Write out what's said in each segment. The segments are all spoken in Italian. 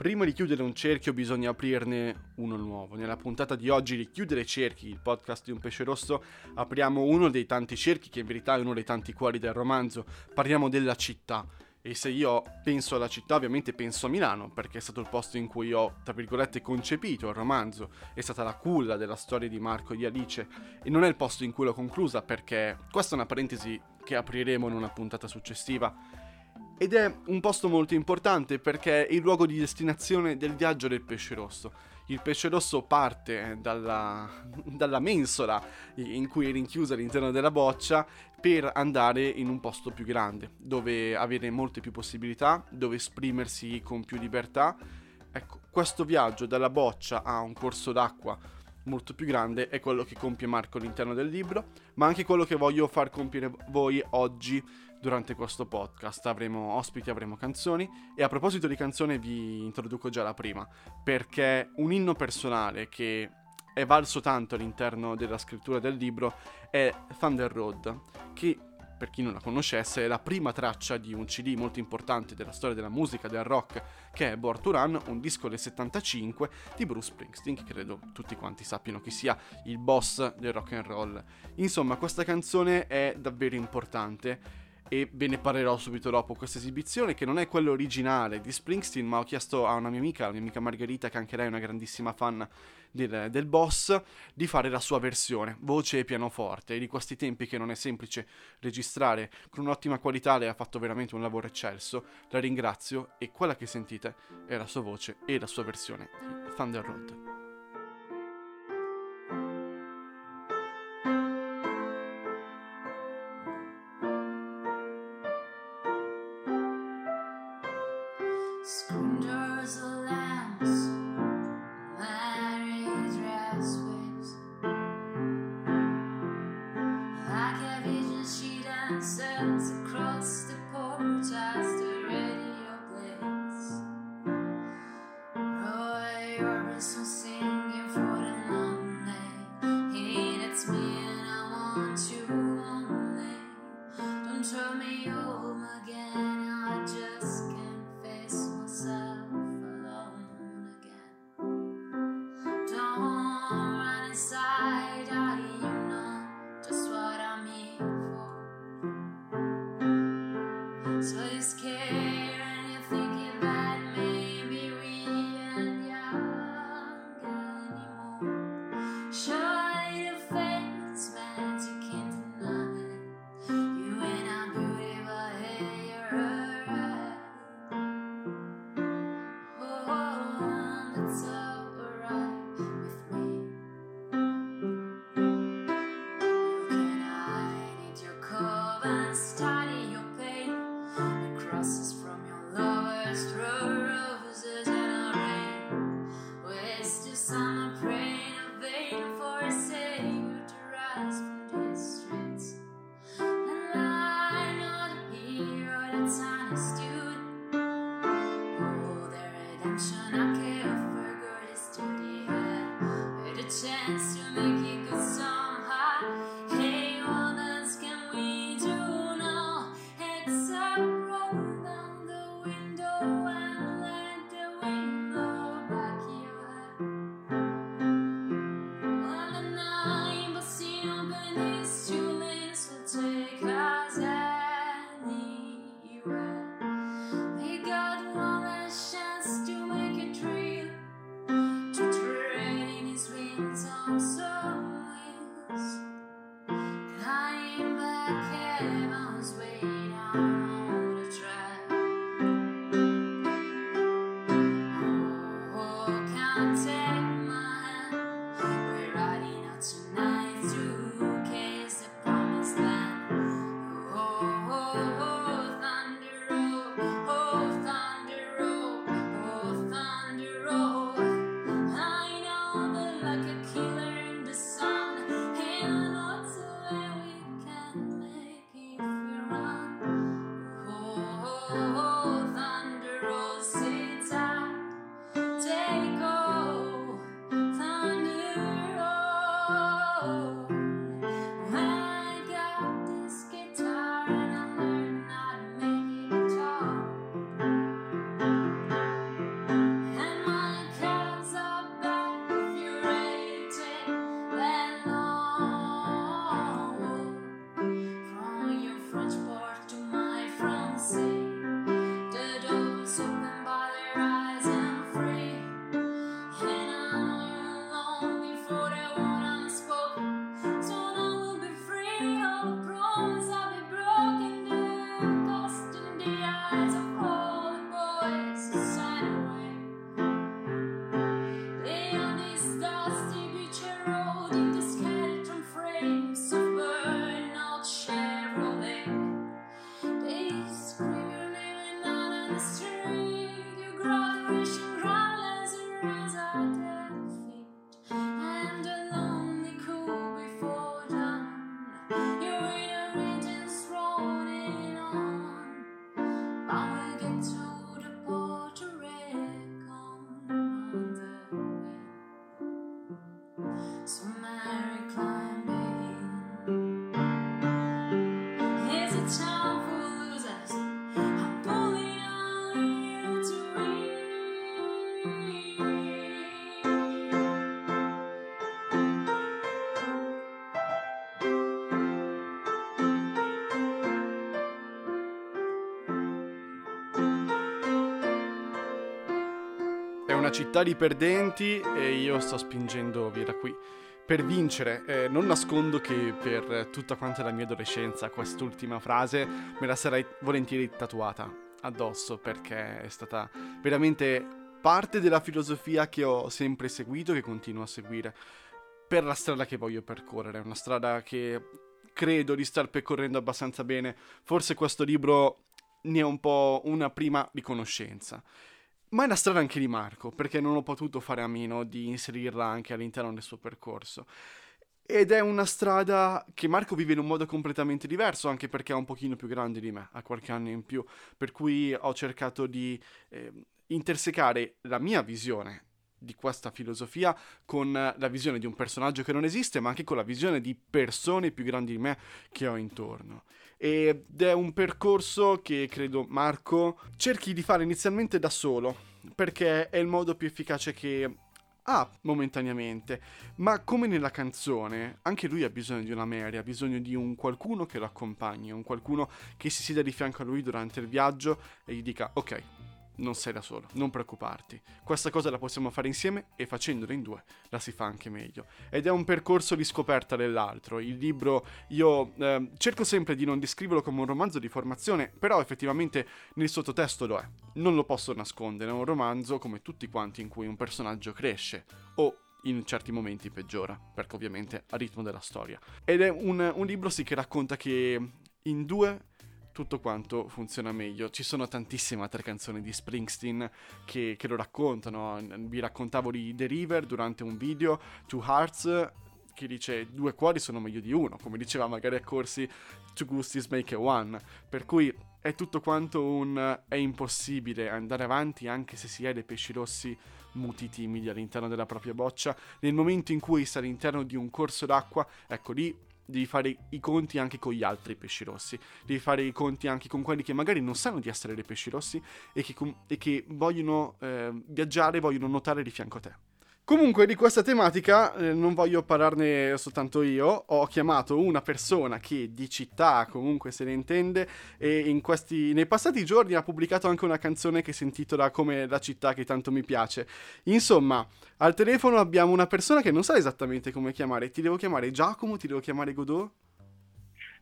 Prima di chiudere un cerchio bisogna aprirne uno nuovo. Nella puntata di oggi di Chiudere cerchi, il podcast di un pesce rosso, apriamo uno dei tanti cerchi che in verità è uno dei tanti cuori del romanzo. Parliamo della città. E se io penso alla città, ovviamente penso a Milano, perché è stato il posto in cui ho, tra virgolette, concepito il romanzo, è stata la culla della storia di Marco e di Alice, e non è il posto in cui l'ho conclusa, perché questa è una parentesi che apriremo in una puntata successiva ed è un posto molto importante perché è il luogo di destinazione del viaggio del pesce rosso. Il pesce rosso parte dalla, dalla mensola in cui è rinchiusa all'interno della boccia per andare in un posto più grande, dove avere molte più possibilità, dove esprimersi con più libertà. Ecco, questo viaggio dalla boccia a un corso d'acqua molto più grande è quello che compie Marco all'interno del libro, ma anche quello che voglio far compiere voi oggi durante questo podcast. Avremo ospiti, avremo canzoni e a proposito di canzone vi introduco già la prima, perché un inno personale che è valso tanto all'interno della scrittura del libro è Thunder Road, che per chi non la conoscesse, è la prima traccia di un CD molto importante della storia della musica, del rock, che è Born to Run, un disco del 75 di Bruce Springsteen, che credo tutti quanti sappiano chi sia il boss del rock and roll. Insomma, questa canzone è davvero importante e ve ne parlerò subito dopo questa esibizione che non è quella originale di Springsteen ma ho chiesto a una mia amica, la mia amica Margherita che anche lei è una grandissima fan del, del boss di fare la sua versione, voce e pianoforte e di questi tempi che non è semplice registrare con un'ottima qualità lei ha fatto veramente un lavoro eccelso, la ringrazio e quella che sentite è la sua voce e la sua versione di Thunder Road. Una città di perdenti e io sto spingendo via da qui. Per vincere, eh, non nascondo che per tutta quanta la mia adolescenza quest'ultima frase me la sarei volentieri tatuata addosso perché è stata veramente parte della filosofia che ho sempre seguito e che continuo a seguire per la strada che voglio percorrere, una strada che credo di star percorrendo abbastanza bene. Forse questo libro ne è un po' una prima riconoscenza. Ma è la strada anche di Marco, perché non ho potuto fare a meno di inserirla anche all'interno del suo percorso. Ed è una strada che Marco vive in un modo completamente diverso, anche perché è un pochino più grande di me, ha qualche anno in più, per cui ho cercato di eh, intersecare la mia visione di questa filosofia con la visione di un personaggio che non esiste, ma anche con la visione di persone più grandi di me che ho intorno ed è un percorso che credo Marco cerchi di fare inizialmente da solo, perché è il modo più efficace che ha momentaneamente, ma come nella canzone, anche lui ha bisogno di una Mary, ha bisogno di un qualcuno che lo accompagni, un qualcuno che si sieda di fianco a lui durante il viaggio e gli dica ok, non sei da solo, non preoccuparti. Questa cosa la possiamo fare insieme e facendola in due la si fa anche meglio. Ed è un percorso di scoperta dell'altro. Il libro io eh, cerco sempre di non descriverlo come un romanzo di formazione, però effettivamente nel sottotesto lo è. Non lo posso nascondere, è un romanzo come tutti quanti in cui un personaggio cresce o in certi momenti peggiora, perché ovviamente a ritmo della storia. Ed è un, un libro sì che racconta che in due tutto quanto funziona meglio. Ci sono tantissime altre canzoni di Springsteen che, che lo raccontano. Vi raccontavo di The River durante un video, Two Hearts che dice due cuori sono meglio di uno, come diceva magari a corsi Two Gustis make a one. Per cui è tutto quanto un è impossibile andare avanti anche se si è dei pesci rossi muti timidi all'interno della propria boccia. Nel momento in cui sei all'interno di un corso d'acqua, ecco lì devi fare i conti anche con gli altri pesci rossi, devi fare i conti anche con quelli che magari non sanno di essere dei pesci rossi e che, e che vogliono eh, viaggiare, vogliono nuotare di fianco a te. Comunque di questa tematica eh, non voglio parlarne soltanto io, ho chiamato una persona che di città comunque se ne intende e questi, nei passati giorni ha pubblicato anche una canzone che si intitola Come la città che tanto mi piace. Insomma, al telefono abbiamo una persona che non sa esattamente come chiamare, ti devo chiamare Giacomo, ti devo chiamare Godot?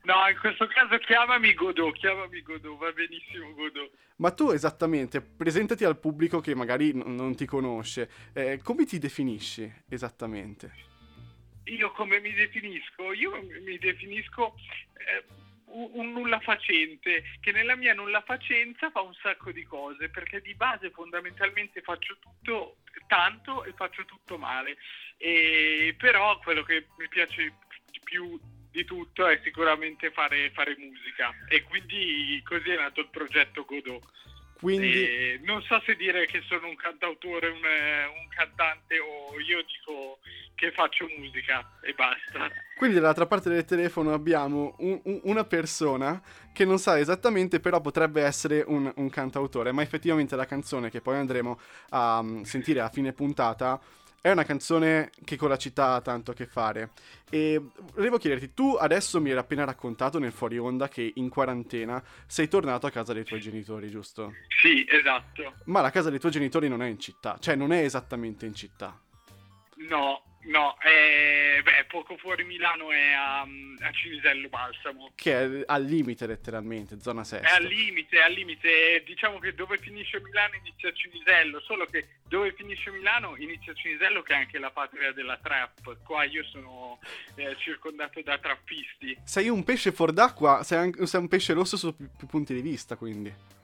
No, in questo caso chiamami Godot, chiamami Godot, va benissimo Godot. Ma tu esattamente, presentati al pubblico che magari n- non ti conosce, eh, come ti definisci esattamente? Io come mi definisco? Io mi definisco eh, un nulla facente, che nella mia nulla facenza fa un sacco di cose, perché di base fondamentalmente faccio tutto tanto e faccio tutto male. E, però quello che mi piace di più di tutto è sicuramente fare, fare musica e quindi così è nato il progetto Godot. Quindi... E non so se dire che sono un cantautore, un, un, cantante o io dico che faccio musica e basta. Quindi dall'altra parte del telefono abbiamo un, un, una persona che non sa esattamente, però potrebbe essere un, cantautore, ma effettivamente la canzone che poi andremo a um, sentire a fine puntata è una canzone che con la città ha tanto a che fare. E volevo chiederti, tu adesso mi hai appena raccontato nel fuori onda che in quarantena sei tornato a casa dei tuoi genitori, giusto? Sì, esatto. Ma la casa dei tuoi genitori non è in città, cioè non è esattamente in città. No, No, è, beh, poco fuori Milano è a, a Cinisello Balsamo. Che è al limite letteralmente, zona 6. È al limite, è al limite. Diciamo che dove finisce Milano inizia Cinisello, solo che dove finisce Milano inizia Cinisello che è anche la patria della trap. Qua io sono eh, circondato da trappisti. Sei un pesce fuor d'acqua, sei, anche, sei un pesce rosso su più, più punti di vista, quindi.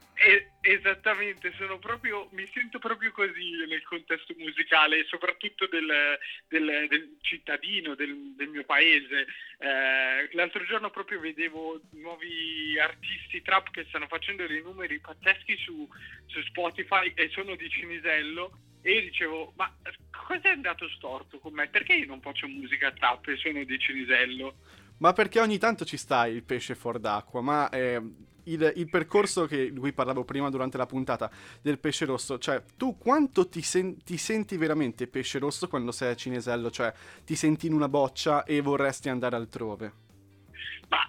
Esattamente, proprio, mi sento proprio così nel contesto musicale, soprattutto del, del, del cittadino, del, del, mio paese. Eh, l'altro giorno proprio vedevo nuovi artisti trap che stanno facendo dei numeri pazzeschi su, su Spotify e sono di Cinisello e io dicevo, ma cosa è andato storto con me? Perché io non faccio musica trap e sono di Cinisello? Ma perché ogni tanto ci sta il pesce fuor d'acqua, ma... Eh il, il, percorso che, di cui parlavo prima durante la puntata del pesce rosso, cioè tu quanto ti, sen- ti, senti veramente pesce rosso quando sei a Cinesello, cioè ti senti in una boccia e vorresti andare altrove? Ma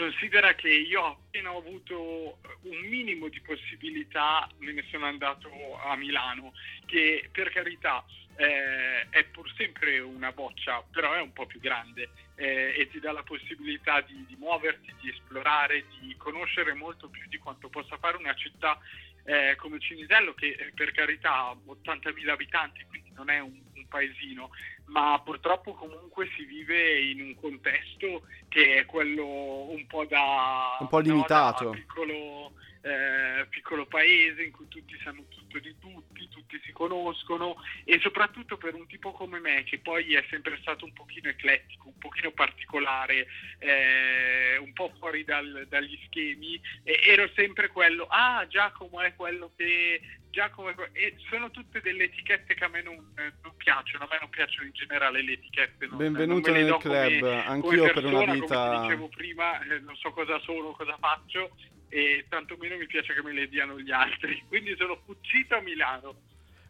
considera che io appena ho avuto un minimo di possibilità me ne sono andato a Milano, che per carità eh, è pur sempre una boccia, però è un po' più grande eh, e ti dà la possibilità di, di, muoverti, di esplorare, di conoscere molto più di quanto possa fare una città eh, come Cinisello, che eh, per carità ha 80.000 abitanti, quindi non è un paesino, ma purtroppo comunque si vive in un contesto che è quello un po' da... Un po' limitato. No, piccolo, eh, piccolo paese in cui tutti sanno tutto di tutti, tutti si conoscono e soprattutto per un tipo come me che poi è sempre stato un pochino eclettico, un pochino particolare, eh, un po' fuori dal, dagli schemi, ero sempre quello, ah Giacomo è quello che Giacomo e sono tutte delle etichette che a me non, non, piacciono, a me non piacciono in generale le etichette. Non, Benvenuto non nel club, come, anch'io come persona, per una vita... Come dicevo prima, eh, non so cosa sono, cosa faccio e tantomeno mi piace che me le diano gli altri, quindi sono fuggito a Milano.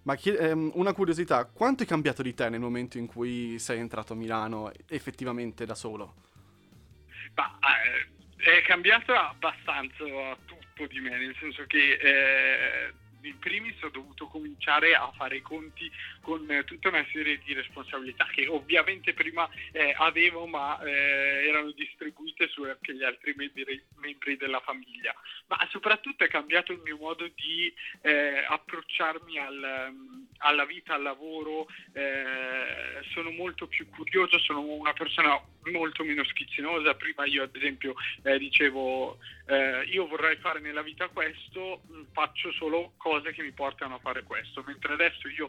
Ma chi, ehm, una curiosità, quanto è cambiato di te nel momento in cui sei entrato a Milano effettivamente da solo? Ma, eh, è cambiato abbastanza tutto di me, nel senso che eh, in primis ho dovuto cominciare a fare i conti con tutta una serie di responsabilità che ovviamente prima eh, avevo ma eh, erano distribuite su anche gli altri membri, membri, della famiglia. Ma soprattutto è cambiato il mio modo di eh, approcciarmi al, alla vita, al lavoro, eh, sono molto più curioso, sono una persona molto meno schizzinosa. Prima io ad esempio eh, dicevo eh, io vorrei fare nella vita questo, faccio solo cose che mi portano a fare questo, mentre adesso io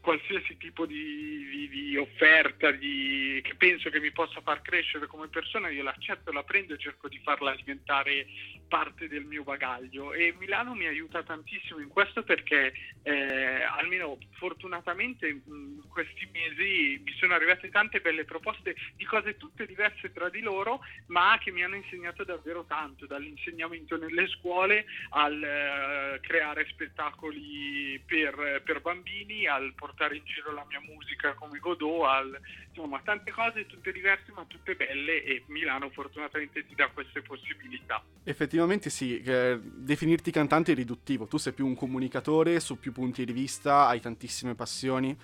qualsiasi tipo di, di, di offerta di, che penso che mi possa far crescere come persona, io l'accetto, la prendo e cerco di farla diventare parte del mio bagaglio. E Milano mi aiuta tantissimo in questo perché eh, almeno fortunatamente in questi mesi mi sono arrivate tante belle proposte di cose tutte diverse tra di loro ma che mi hanno insegnato davvero tanto dall'insegnamento nelle scuole al eh, creare spettacoli per, per, bambini al portare in giro la mia musica come Godot al, insomma tante cose tutte diverse ma tutte belle e Milano fortunatamente ti dà queste possibilità. Effettivamente sì, eh, definirti cantante è riduttivo, tu sei più un comunicatore su più punti di vista, hai tantissime passioni,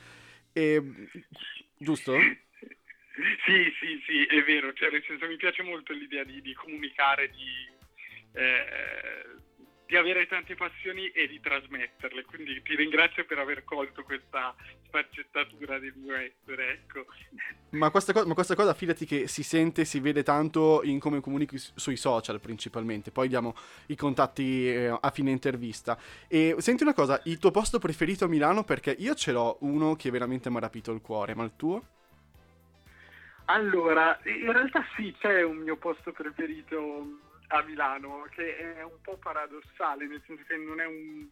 e... giusto? Sì, sì, sì, è vero, cioè nel senso mi piace molto l'idea di, di comunicare, di... Eh, di avere tante passioni e di trasmetterle. Quindi ti ringrazio per aver colto questa sfaccettatura del mio essere. Ecco. Ma, questa co- ma questa cosa, fidati che si sente, si vede tanto in come comunichi sui social principalmente. Poi diamo i contatti eh, a fine intervista. E senti una cosa, il tuo posto preferito a Milano? Perché io ce l'ho uno che veramente mi ha rapito il cuore, ma il tuo? Allora, in realtà sì, c'è un mio posto preferito a Milano, che è un po' paradossale, nel senso che non è un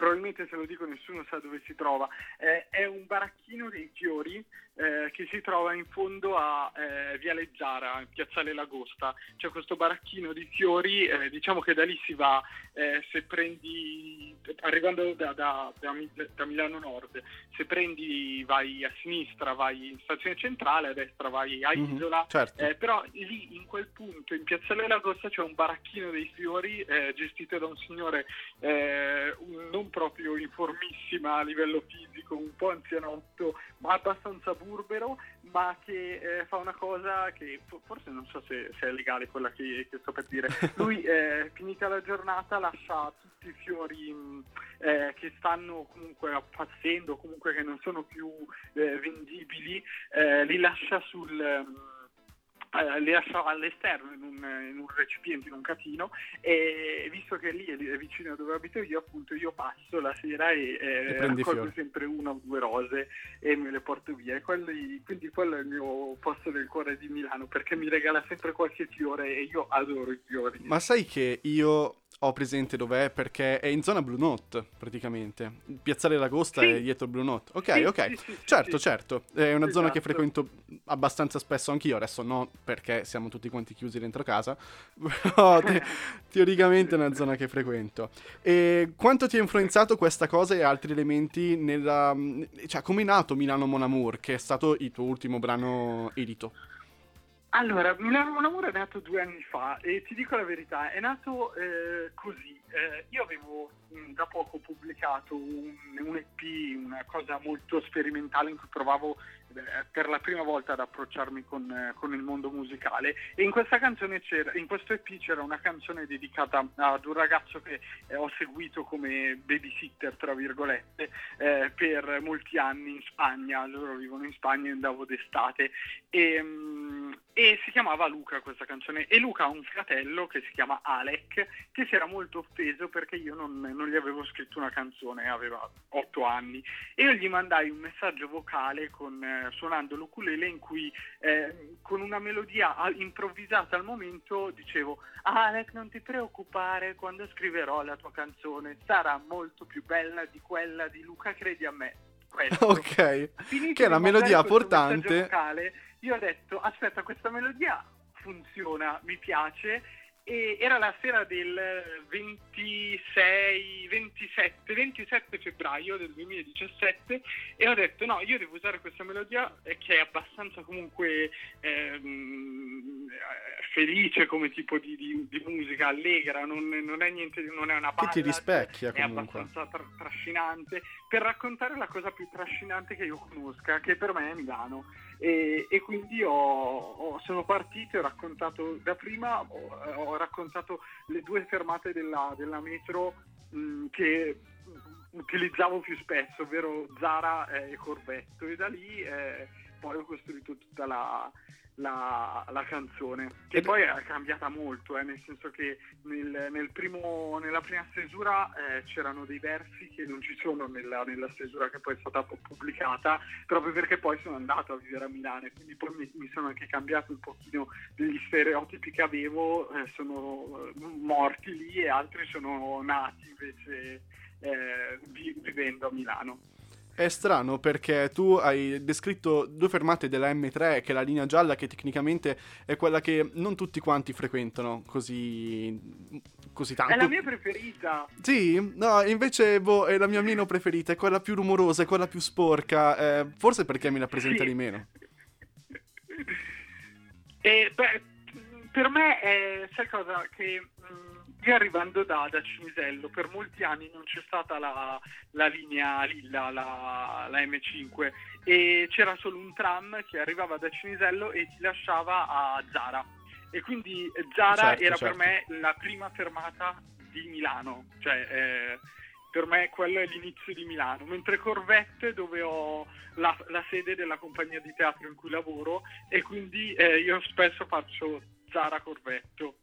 probabilmente se lo dico nessuno sa dove si trova, eh, è un baracchino dei fiori eh, che si trova in fondo a eh, Via Leggiara, in Piazzale Lagosta. C'è questo baracchino di fiori, eh, diciamo che da lì si va, eh, se prendi, arrivando da, da, da, da, Milano Nord, se prendi vai a sinistra vai in stazione centrale, a destra vai a mhm, Isola, mm-hmm, certo. Però lì in quel punto, in Piazzale Lagosta, c'è un baracchino dei fiori gestito da un signore non proprio informissima a livello fisico, un po' anzianotto, ma abbastanza burbero, ma che eh, fa una cosa che forse non so se, se è legale quella che, che, sto per dire. Lui, eh, finita la giornata, lascia tutti i fiori eh, che stanno comunque appassendo, comunque che non sono più eh, vendibili, eh, li lascia sul... Eh, li lasciavo all'esterno in un, in un, recipiente, in un catino e visto che lì è vicino a dove abito io appunto io passo la sera e, e raccolgo sempre una o due rose e me le porto via. E quelli, quindi quello è il mio posto del cuore di Milano perché mi regala sempre qualche fiore e io adoro i fiori. Ma sai che io ho presente dov'è perché è in zona Blue Note praticamente. Piazzale l'Agosta sì. è dietro Blue Note. Ok, sì, ok. Sì, certo, certo. È una esatto. zona che esatto. frequento abbastanza spesso anch'io. Adesso no, perché siamo tutti quanti chiusi dentro casa. Però te- teoricamente è una zona che frequento. E quanto ti ha influenzato questa cosa e altri elementi nella... Cioè, come è nato Milano Mon Amour, che è stato il tuo ultimo brano edito? Allora, Mon Amour è nato due anni fa e ti dico la verità, è nato eh, così. Eh, io avevo mh, mm, da poco pubblicato un, un, EP, una cosa molto sperimentale in cui provavo eh, per la prima volta ad approcciarmi con, eh, con, il mondo musicale. E in questa canzone c'era, in questo EP c'era una canzone dedicata ad un ragazzo che eh, ho seguito come babysitter, tra virgolette, eh, per molti anni in Spagna, loro vivono in Spagna e andavo d'estate. E, mh, mm, e si chiamava Luca questa canzone. E Luca ha un fratello che si chiama Alec che si era molto offeso perché io non, non gli avevo scritto una canzone, aveva otto anni. E io gli mandai un messaggio vocale con, eh, suonando l'ukulele in cui eh, con una melodia improvvisata al momento dicevo Alec non ti preoccupare quando scriverò la tua canzone sarà molto più bella di quella di Luca credi a me. Questo. ok. Finito che è la melodia portante. vocale, io ho detto, aspetta, questa melodia funziona, mi piace, e era la sera del 26, 27, 27 febbraio del 2017 e ho detto no, io devo usare questa melodia che è abbastanza comunque ehm, felice come tipo di, di, di musica, allegra, non, non, è niente, non è una ballad, che ti rispecchia è abbastanza tra- trascinante, per raccontare la cosa più trascinante che io conosca, che per me è Milano. E, e quindi ho, ho, sono partito, ho raccontato da prima, ho, ho raccontato le due fermate della, della metro mh, che utilizzavo più spesso, ovvero Zara e Corvetto e da lì eh, poi ho costruito tutta la, la, la, canzone, che poi è cambiata molto, eh, nel senso che nel, nel primo, nella prima stesura eh, c'erano dei versi che non ci sono nella, nella, stesura che poi è stata pubblicata, proprio perché poi sono andato a vivere a Milano e quindi poi mi, mi sono anche cambiato un pochino degli stereotipi che avevo, eh, sono eh, morti lì e altri sono nati invece eh, vivendo a Milano. È strano perché tu hai descritto due fermate della M3, che è la linea gialla, che tecnicamente è quella che non tutti quanti frequentano così, così tanto. È la mia preferita. Sì, no, invece boh, è la mia meno preferita, è quella più rumorosa, è quella più sporca, eh, forse perché mi rappresenta sì. di meno. E, beh, per me è, sai cosa, che... Mh, io arrivando da, da, Cinisello, per molti anni non c'è stata la, la linea Lilla, la, la, M5, e c'era solo un tram che arrivava da Cinisello e ti lasciava a Zara. E quindi Zara certo, era certo. per me la prima fermata di Milano, cioè eh, per me quello è l'inizio di Milano, mentre Corvette dove ho la, la sede della compagnia di teatro in cui lavoro e quindi eh, io spesso faccio Zara Corvetto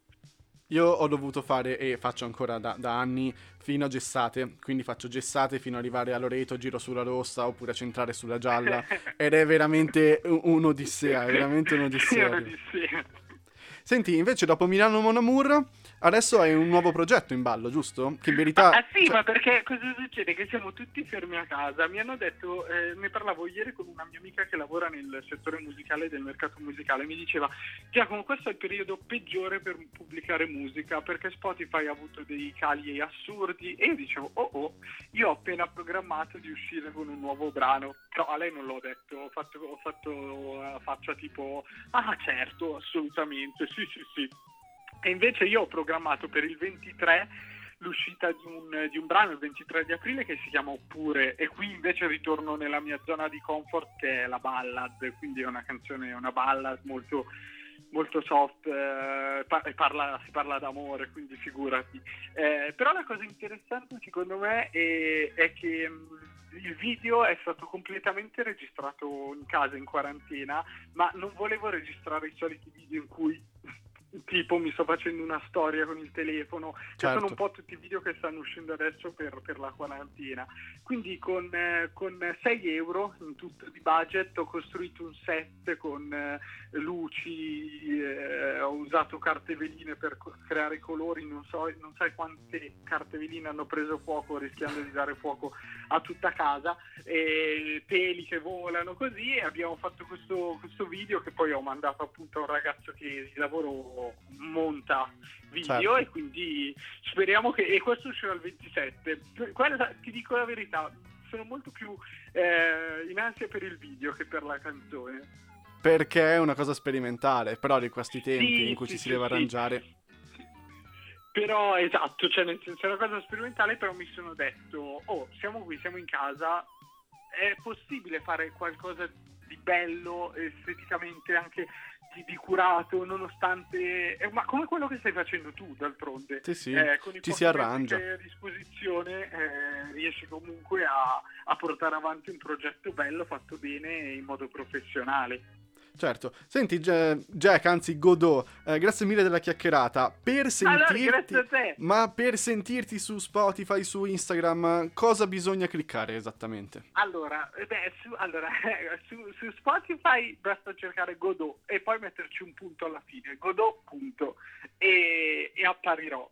io ho dovuto fare, e faccio ancora da, da, anni, fino a gessate. Quindi faccio gessate fino ad arrivare a Loreto, giro sulla rossa oppure a centrare sulla gialla. Ed è veramente un'odissea, è veramente un'odissea. Senti, invece dopo Milano Mon Amour Adesso hai un nuovo progetto in ballo, giusto? Che in verità... Ah sì, cioè... ma perché cosa succede? Che siamo tutti fermi a casa. Mi hanno detto, eh, ne parlavo ieri con una mia amica che lavora nel settore musicale del mercato musicale, mi diceva, Giacomo, questo è il periodo peggiore per pubblicare musica perché Spotify ha avuto dei cali assurdi e io dicevo, oh oh, io ho appena programmato di uscire con un nuovo brano. No, a lei non l'ho detto, ho fatto, ho fatto uh, faccia tipo, ah certo, assolutamente, sì sì sì. E invece io ho programmato per il 23 l'uscita di un, di un, brano il 23 di aprile che si chiama Oppure e qui invece ritorno nella mia zona di comfort che è la ballad, quindi è una canzone, una ballad molto, molto soft, eh, parla, si parla d'amore, quindi figurati. Eh, però la cosa interessante secondo me è, è che mh, il video è stato completamente registrato in casa in quarantena, ma non volevo registrare i soliti video in cui tipo mi sto facendo una storia con il telefono, certo. che sono un po' tutti i video che stanno uscendo adesso per, per la quarantina. Quindi con, eh, con, 6 euro in tutto di budget ho costruito un set con eh, luci, eh, ho usato carte veline per co- creare i colori, non so, non sai quante carte veline hanno preso fuoco rischiando di dare fuoco a tutta casa, peli che volano così e abbiamo fatto questo, questo video che poi ho mandato appunto a un ragazzo che di lavoro monta video certo. e quindi speriamo che e questo uscirà il 27 Guarda, ti dico la verità sono molto più eh, in ansia per il video che per la canzone perché è una cosa sperimentale, però di questi tempi Sì, in cui sì, ci si sì, deve arrangiare. Però esatto, cioè nel senso è una cosa sperimentale, però mi sono detto, oh, siamo qui, siamo in casa, è possibile fare qualcosa di bello, esteticamente anche di, di curato, nonostante... eh, ma come quello che stai facendo tu, d'altronde. Sì, sì, Eh, con i ci si arrangia. a disposizione eh, riesci comunque a, a portare avanti un progetto bello, fatto bene in modo professionale. Certo. Senti, Jack, anzi Godot, eh, grazie mille della chiacchierata. Per Allora, sentirti... grazie a te. Ma per sentirti su Spotify, su Instagram, cosa bisogna cliccare esattamente? Allora, eh, beh, su, allora su, su Spotify basta cercare Godot e poi metterci un punto alla fine, Godot punto, e, e apparirò,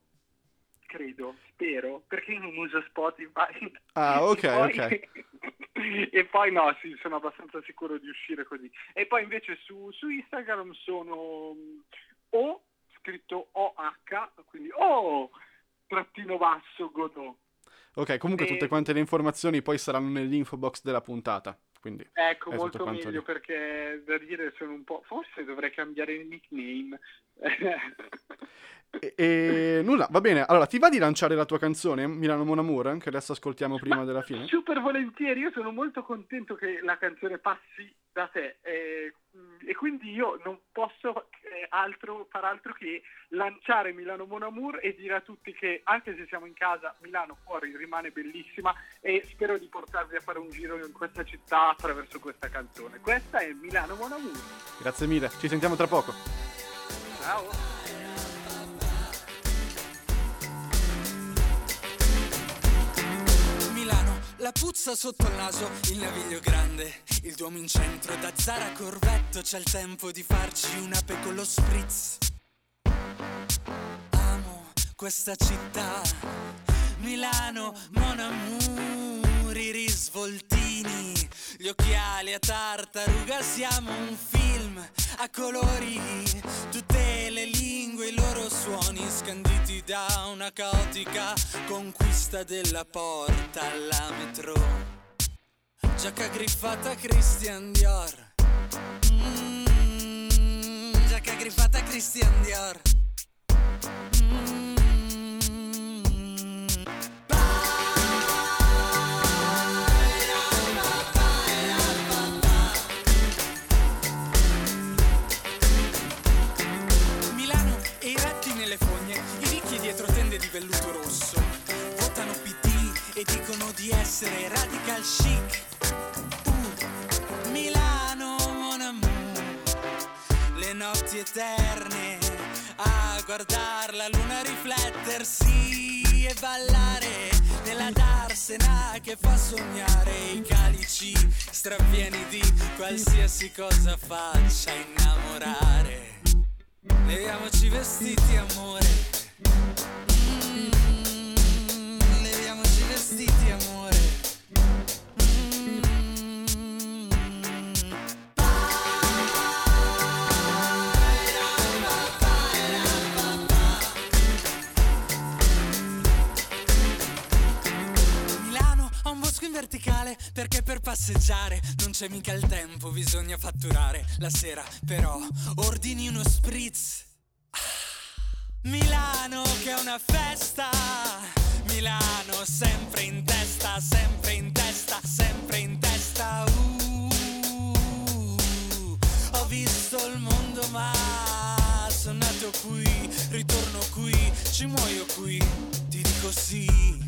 credo, spero, perché non uso Spotify. Ah, ok, E poi- ok. e poi no, sì, sono abbastanza sicuro di uscire così. E poi invece su, su Instagram sono mm, O, scritto OH, quindi O, trattino basso, Godot. Ok, comunque E- tutte quante le informazioni poi saranno nell'info box della puntata. Quindi, Ecco, molto meglio lì. perché da dire sono un po'. Forse dovrei cambiare il nickname. e, e nulla, va bene. Allora, ti va di lanciare la tua canzone, Milano Mon Amour, che adesso ascoltiamo prima Ma della fine? Super volentieri, io sono molto contento che la canzone passi da te e, e quindi io non posso eh, altro, far altro che lanciare Milano Mon Amour e dire a tutti che anche se siamo in casa, Milano fuori rimane bellissima e spero di portarvi a fare un giro in questa città attraverso questa canzone. Questa è Milano Mon Amour. Grazie mille, ci sentiamo tra poco. Ciao! Milano, la puzza sotto il naso, il naviglio grande, il Duomo in centro, da Zara Corvetto c'è il tempo di farci una pe con lo spritz. Amo questa città, Milano, Mon Amour, i risvoltini, gli occhiali a tartaruga, siamo un film a colori, tutte le lingue, i loro suoni scanditi da una caotica conquista della porta alla metro. Giacca griffata Christian Dior. Mm, giacca griffata Christian Dior. E dicono di essere radical chic. Uh, Milano, mon amour, le notti eterne a guardare la luna riflettersi e ballare nella darsena che fa sognare i calici strapieni di qualsiasi cosa faccia innamorare. Leviamoci vestiti, amore. Verticale perché per passeggiare non c'è mica il tempo, bisogna fatturare. La sera però ordini uno spritz. Ah, Milano che è una festa, Milano sempre in testa, sempre in testa, sempre in testa. Uh, ho visto il mondo ma sono nato qui, ritorno qui, ci muoio qui, ti dico sì.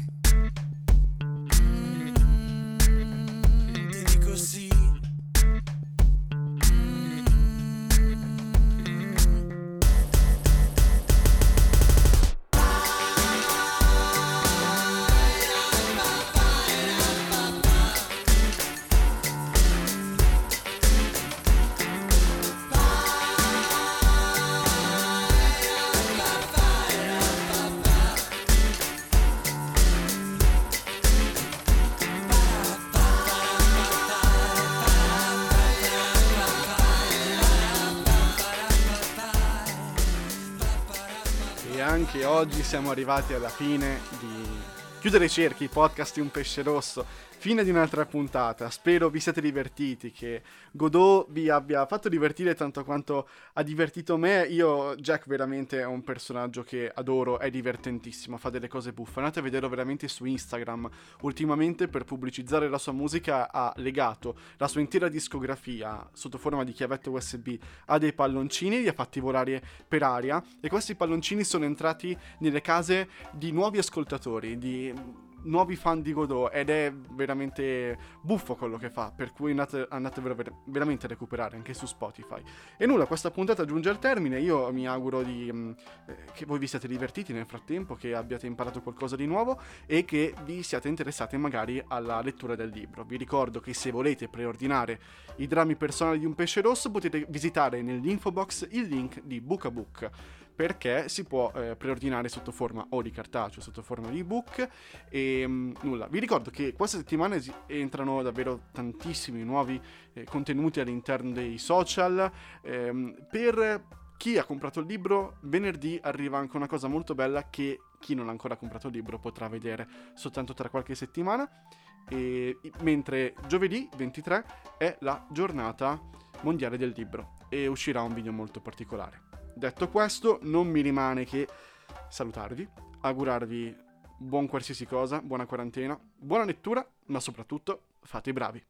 Anche oggi siamo arrivati alla fine di Chiudere i cerchi, podcast di un pesce rosso. Fine di un'altra puntata, spero vi siate divertiti, che Godot vi abbia fatto divertire tanto quanto ha divertito me. Io, Jack, veramente è un personaggio che adoro, è divertentissimo, fa delle cose buffe. Andate a vederlo veramente su Instagram. Ultimamente per pubblicizzare la sua musica ha legato la sua intera discografia sotto forma di chiavette USB a dei palloncini, li ha fatti volare per aria e questi palloncini sono entrati nelle case di nuovi ascoltatori, di nuovi fan di Godot ed è veramente buffo quello che fa, per cui andate, andatevelo ver- veramente a recuperare anche su Spotify. E nulla, questa puntata giunge al termine, io mi auguro di, mh, eh, che voi vi siate divertiti nel frattempo, che abbiate imparato qualcosa di nuovo e che vi siate interessati magari alla lettura del libro. Vi ricordo che se volete preordinare i drammi personali di un pesce rosso potete visitare nell'info box il link di Book a Book perché si può eh, preordinare sotto forma o di cartaceo, sotto forma di ebook e mh, mm, nulla. Vi ricordo che questa settimana entrano davvero tantissimi nuovi eh, contenuti all'interno dei social ehm, per chi ha comprato il libro, venerdì arriva anche una cosa molto bella che chi non ha ancora comprato il libro potrà vedere soltanto tra qualche settimana. E, mentre giovedì 23 è la giornata mondiale del libro e uscirà un video molto particolare. Detto questo, non mi rimane che salutarvi, augurarvi buon qualsiasi cosa, buona quarantena, buona lettura, ma soprattutto fate i bravi.